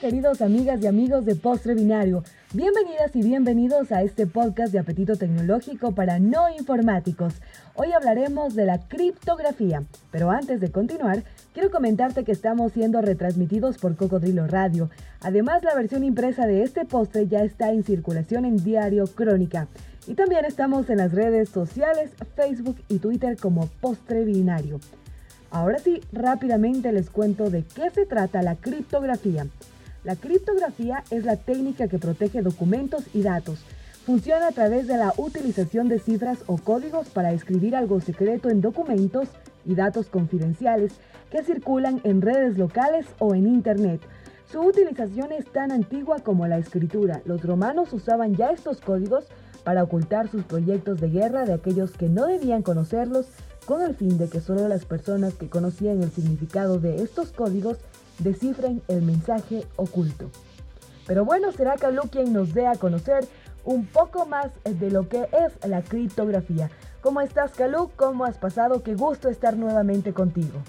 queridos amigas y amigos de Postre Binario. Bienvenidas y bienvenidos a este podcast de apetito tecnológico para no informáticos. Hoy hablaremos de la criptografía, pero antes de continuar, quiero comentarte que estamos siendo retransmitidos por Cocodrilo Radio. Además, la versión impresa de este postre ya está en circulación en Diario Crónica. Y también estamos en las redes sociales, Facebook y Twitter como Postre Binario. Ahora sí, rápidamente les cuento de qué se trata la criptografía. La criptografía es la técnica que protege documentos y datos. Funciona a través de la utilización de cifras o códigos para escribir algo secreto en documentos y datos confidenciales que circulan en redes locales o en Internet. Su utilización es tan antigua como la escritura. Los romanos usaban ya estos códigos para ocultar sus proyectos de guerra de aquellos que no debían conocerlos con el fin de que solo las personas que conocían el significado de estos códigos descifren el mensaje oculto. Pero bueno, será Calú quien nos dé a conocer un poco más de lo que es la criptografía. ¿Cómo estás, Calú? ¿Cómo has pasado? Qué gusto estar nuevamente contigo.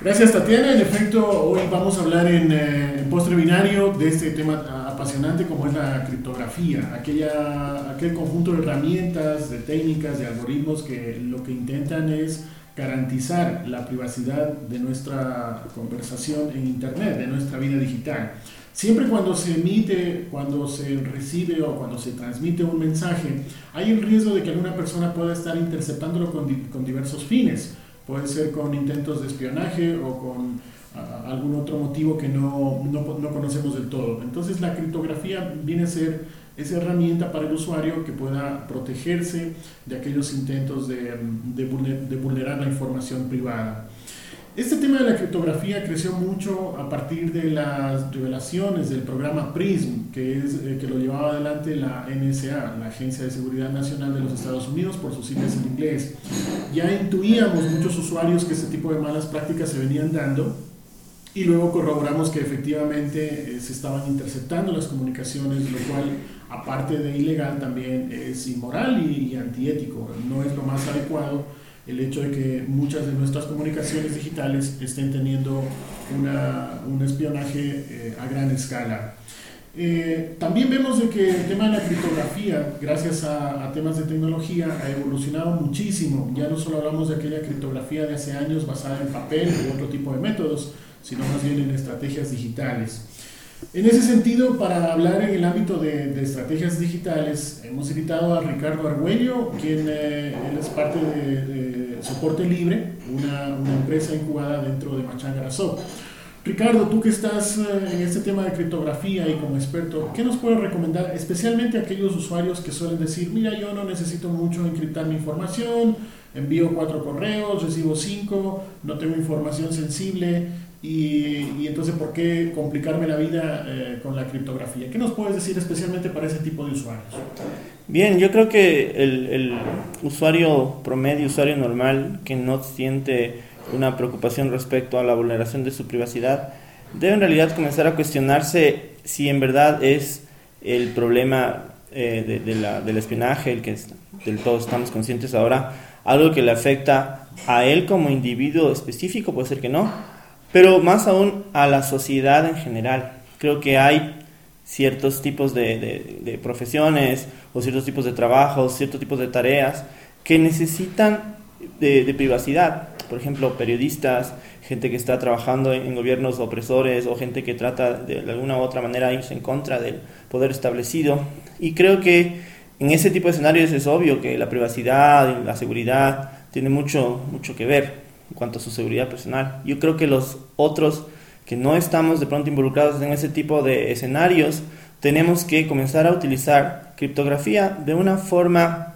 Gracias Tatiana, en efecto hoy vamos a hablar en, eh, postre binario de este tema apasionante como es la criptografía, aquella, aquel conjunto de herramientas, de técnicas, de algoritmos que lo que intentan es garantizar la privacidad de nuestra conversación en Internet, de nuestra vida digital. Siempre cuando se emite, cuando se recibe o cuando se transmite un mensaje, hay el riesgo de que alguna persona pueda estar interceptándolo con, con diversos fines puede ser con intentos de espionaje o con algún otro motivo que no, no, no, conocemos del todo. Entonces la criptografía viene a ser esa herramienta para el usuario que pueda protegerse de aquellos intentos de, de vulnerar la información privada. Este tema de la criptografía creció mucho a partir de las revelaciones del programa PRISM, que, es, eh, que lo llevaba adelante la NSA, la Agencia de Seguridad Nacional de los Estados Unidos, por sus siglas en inglés. Ya intuíamos muchos usuarios que este tipo de malas prácticas se venían dando y luego corroboramos que efectivamente eh, se estaban interceptando las comunicaciones, lo cual, aparte de ilegal, también es inmoral y, y antiético. No es lo más adecuado el hecho de que muchas de nuestras comunicaciones digitales estén teniendo una, un espionaje eh, a gran escala. Eh, también vemos de que el tema de la criptografía, gracias a, a, temas de tecnología, ha evolucionado muchísimo. Ya no solo hablamos de aquella criptografía de hace años basada en papel u otro tipo de métodos, sino más bien en estrategias digitales. En ese sentido, para hablar en el ámbito de, estrategias digitales, hemos invitado a Ricardo Argüello, quien eh, es parte de, Soporte Libre, una, empresa incubada dentro de Machanga Ricardo, tú que estás eh, en este tema de criptografía y como experto, ¿qué nos puedes recomendar especialmente a aquellos usuarios que suelen decir, mira, yo no necesito mucho encriptar mi información, envío cuatro correos, recibo cinco, no tengo información sensible, y, entonces, ¿por qué complicarme la vida eh, con la criptografía? ¿Qué nos puedes decir especialmente para ese tipo de usuarios? Bien, yo creo que el, usuario promedio, usuario normal, que no siente una preocupación respecto a la vulneración de su privacidad, debe en realidad comenzar a cuestionarse si en verdad es el problema eh, del espionaje, el que del todo estamos conscientes ahora, algo que le afecta a él como individuo específico, puede ser que no, pero más aún a la sociedad en general. Creo que hay ciertos tipos de, profesiones o ciertos tipos de trabajos, ciertos tipos de tareas que necesitan de, privacidad. Por ejemplo, periodistas, gente que está trabajando en, gobiernos opresores o gente que trata de, alguna u otra manera irse en contra del poder establecido. Y creo que en ese tipo de escenarios es obvio que la privacidad y la seguridad tiene mucho, mucho que ver en cuanto a su seguridad personal. Yo creo que los otros que no estamos de pronto involucrados en ese tipo de escenarios, tenemos que comenzar a utilizar criptografía de una forma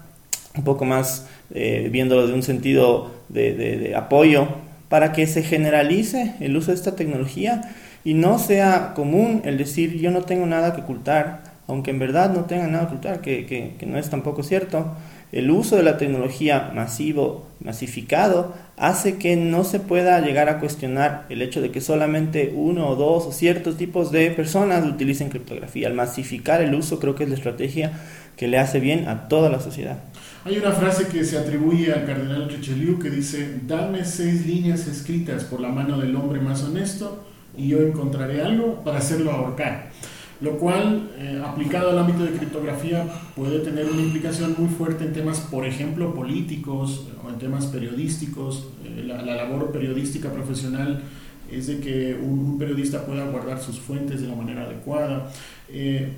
un poco más, eh, viéndolo de un sentido de, apoyo, para que se generalice el uso de esta tecnología y no sea común el decir yo no tengo nada que ocultar, aunque en verdad no tenga nada que ocultar, que, que no es tampoco cierto el uso de la tecnología masivo, masificado, hace que no se pueda llegar a cuestionar el hecho de que solamente uno o dos o ciertos tipos de personas utilicen criptografía. Al masificar el uso creo que es la estrategia que le hace bien a toda la sociedad. Hay una frase que se atribuye al cardenal Richelieu que dice, dame seis líneas escritas por la mano del hombre más honesto y yo encontraré algo para hacerlo ahorcar. Lo cual, eh, aplicado al ámbito de criptografía, puede tener una implicación muy fuerte en temas, por ejemplo, políticos o en temas periodísticos. Eh, la, labor periodística profesional es de que un, periodista pueda guardar sus fuentes de la manera adecuada. Eh,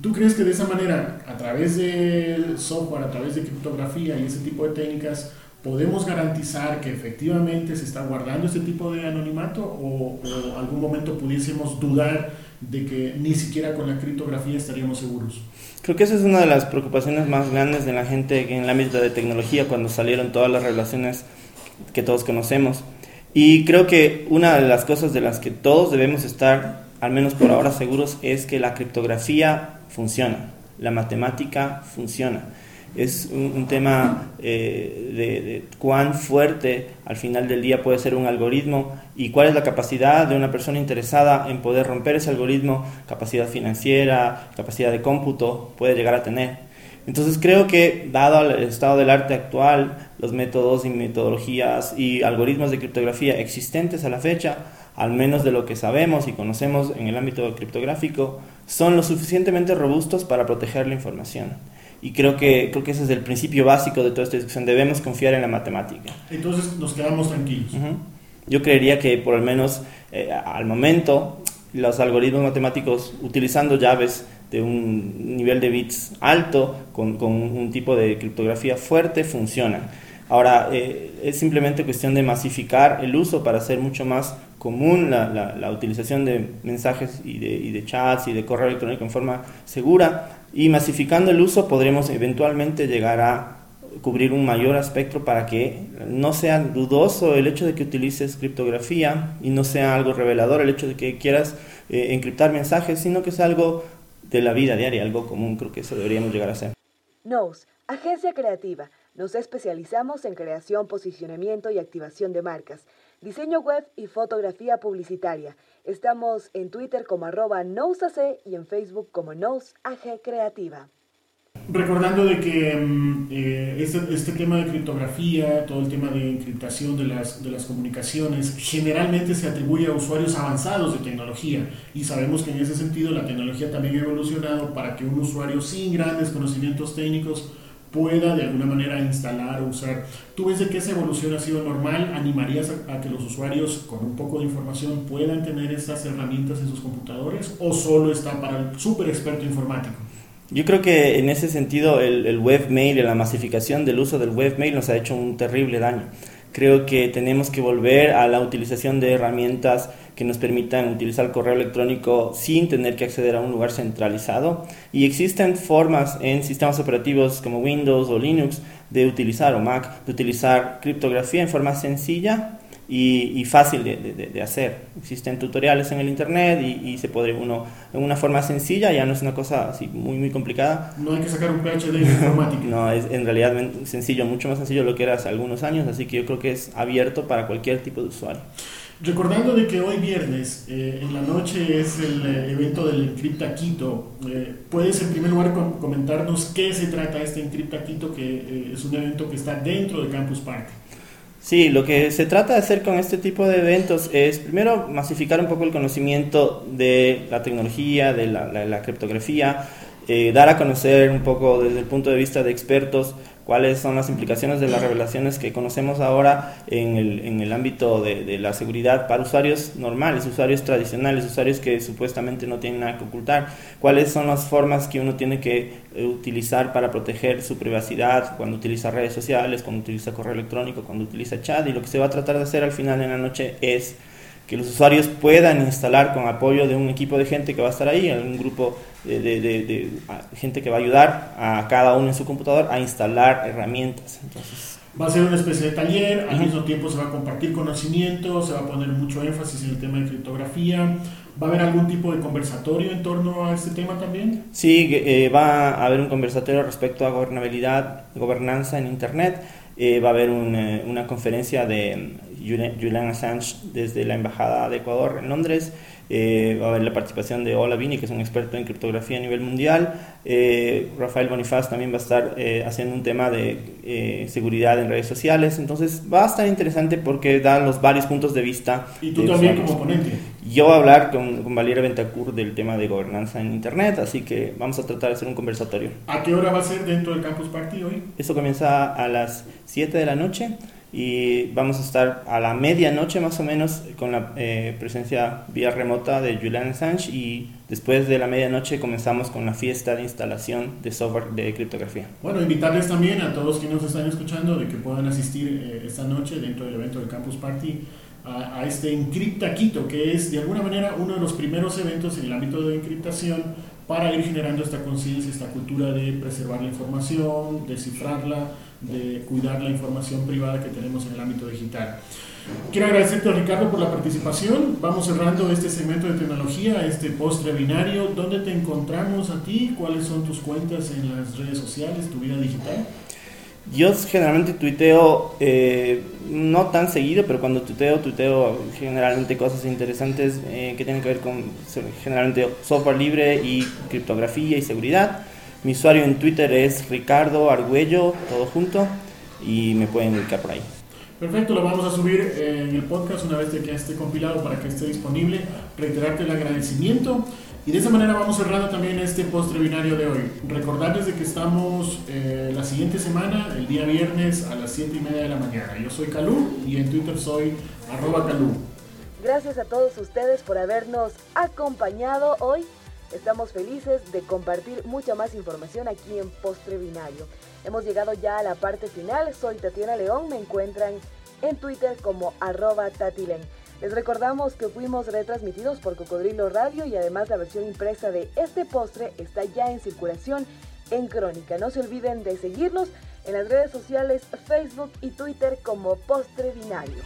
¿Tú crees que de esa manera, a través del software, a través de criptografía y ese tipo de técnicas, podemos garantizar que efectivamente se está guardando este tipo de anonimato o, o algún momento pudiésemos dudar de que ni siquiera con la criptografía estaríamos seguros? Creo que esa es una de las preocupaciones más grandes de la gente en el ámbito de tecnología cuando salieron todas las relaciones que todos conocemos. Y creo que una de las cosas de las que todos debemos estar, al menos por ahora, seguros es que la criptografía funciona, la matemática funciona es un, tema eh, de, cuán fuerte al final del día puede ser un algoritmo y cuál es la capacidad de una persona interesada en poder romper ese algoritmo, capacidad financiera, capacidad de cómputo, puede llegar a tener. Entonces creo que dado el estado del arte actual, los métodos y metodologías y algoritmos de criptografía existentes a la fecha, al menos de lo que sabemos y conocemos en el ámbito criptográfico, son lo suficientemente robustos para proteger la información. Y creo que, creo que ese es el principio básico de toda esta discusión. Debemos confiar en la matemática. Entonces nos quedamos tranquilos. Yo creería que por lo menos eh, al momento los algoritmos matemáticos utilizando llaves de un nivel de bits alto con, con un tipo de criptografía fuerte funcionan. Ahora, eh, es simplemente cuestión de masificar el uso para hacer mucho más común la, la, la utilización de mensajes y de, y de, chats y de correo electrónico en forma segura y masificando el uso podremos eventualmente llegar a cubrir un mayor espectro para que no sea dudoso el hecho de que utilices criptografía y no sea algo revelador el hecho de que quieras eh, encriptar mensajes, sino que sea algo de la vida diaria, algo común, creo que eso deberíamos llegar a ser. Nos, agencia creativa, nos especializamos en creación, posicionamiento y activación de marcas, diseño web y fotografía publicitaria Estamos en Twitter como arroba y en Facebook como NoseAG Creativa. Recordando de que mm, eh, este, este, tema de criptografía, todo el tema de encriptación de las, de las comunicaciones, generalmente se atribuye a usuarios avanzados de tecnología y sabemos que en ese sentido la tecnología también ha evolucionado para que un usuario sin grandes conocimientos técnicos pueda de alguna manera instalar o usar. ¿Tú ves de que esa evolución ha sido normal? ¿Animarías a, que los usuarios con un poco de información puedan tener estas herramientas en sus computadores o solo está para el súper experto informático? Yo creo que en ese sentido el, el webmail y la masificación del uso del webmail nos ha hecho un terrible daño. Creo que tenemos que volver a la utilización de herramientas que nos permitan utilizar el correo electrónico sin tener que acceder a un lugar centralizado. Y existen formas en sistemas operativos como Windows o Linux de utilizar, o Mac, de utilizar criptografía en forma sencilla y, fácil de, hacer. Existen tutoriales en el internet y, se puede uno en una forma sencilla, ya no es una cosa así muy muy complicada. No hay que sacar un PhD en informática. no, es en realidad sencillo, mucho más sencillo de lo que era hace algunos años, así que yo creo que es abierto para cualquier tipo de usuario. Recordando de que hoy viernes eh, en la noche es el eh, evento del Encripta Quito, eh, ¿puedes en primer lugar comentarnos qué se trata este Encripta Quito, que es un evento que está dentro de Campus Party? Sí, lo que se trata de hacer con este tipo de eventos es primero masificar un poco el conocimiento de la tecnología, de la, criptografía, eh, dar a conocer un poco desde el punto de vista de expertos cuáles son las implicaciones de las revelaciones que conocemos ahora en el, en el ámbito de, de, la seguridad para usuarios normales, usuarios tradicionales, usuarios que supuestamente no tienen nada que ocultar, cuáles son las formas que uno tiene que eh, utilizar para proteger su privacidad cuando utiliza redes sociales, cuando utiliza correo electrónico, cuando utiliza chat y lo que se va a tratar de hacer al final en la noche es que los usuarios puedan instalar con apoyo de un equipo de gente que va a estar ahí, un grupo de, de, de, gente que va a ayudar a cada uno en su computador a instalar herramientas. Entonces, va a ser una especie de taller, al mismo tiempo se va a compartir conocimiento, se va a poner mucho énfasis en el tema de criptografía. ¿Va a haber algún tipo de conversatorio en torno a este tema también? Sí, eh, va a haber un conversatorio respecto a gobernabilidad, gobernanza en Internet. Eh, va a haber eh, una conferencia de Julian Assange desde la Embajada de Ecuador en Londres Eh, va a haber la participación de Ola Vini, que es un experto en criptografía a nivel mundial. Eh, Rafael Bonifaz también va a estar eh, haciendo un tema de seguridad en redes sociales. Entonces va a estar interesante porque da los varios puntos de vista. Y tú también como ponente. Yo voy a hablar con, con Valeria Ventacur del tema de gobernanza en Internet, así que vamos a tratar de hacer un conversatorio. ¿A qué hora va a ser dentro del Campus Party hoy? Eso comienza a las 7 de la noche y vamos a estar a la medianoche más o menos con la eh, presencia vía remota de Julian Assange y después de la medianoche comenzamos con la fiesta de instalación de software de criptografía. Bueno, invitarles también a todos que nos están escuchando de que puedan asistir eh, esta noche dentro del evento del Campus Party a, a este Encripta Quito, que es de alguna manera uno de los primeros eventos en el ámbito de encriptación para ir generando esta conciencia, esta cultura de preservar la información, descifrarla, de cuidar la información privada que tenemos en el ámbito digital. Quiero agradecerte, Ricardo, por la participación. Vamos cerrando este segmento de tecnología, este postre binario. ¿Dónde te encontramos a ti? ¿Cuáles son tus cuentas en las redes sociales, tu vida digital? Yo generalmente tuiteo, eh, no tan seguido, pero cuando tuiteo, tuiteo generalmente cosas interesantes eh, que tienen que ver con generalmente software libre y criptografía y seguridad. Mi usuario en Twitter es Ricardo Argüello, todo junto, y me pueden ubicar por ahí. Perfecto, lo vamos a subir en el podcast una vez que esté compilado para que esté disponible. Reiterarte el agradecimiento. Y de esa manera vamos cerrando también este postre binario de hoy. Recordarles de que estamos eh, la siguiente semana, el día viernes a las 7 y media de la mañana. Yo soy Calú y en Twitter soy arroba Calú. Gracias a todos ustedes por habernos acompañado hoy Estamos felices de compartir mucha más información aquí en Postre Binario. Hemos llegado ya a la parte final. Soy Tatiana León. Me encuentran en Twitter como arroba tatilen. Les recordamos que fuimos retransmitidos por Cocodrilo Radio y además la versión impresa de este postre está ya en circulación en Crónica. No se olviden de seguirnos en las redes sociales Facebook y Twitter como Postre Binario.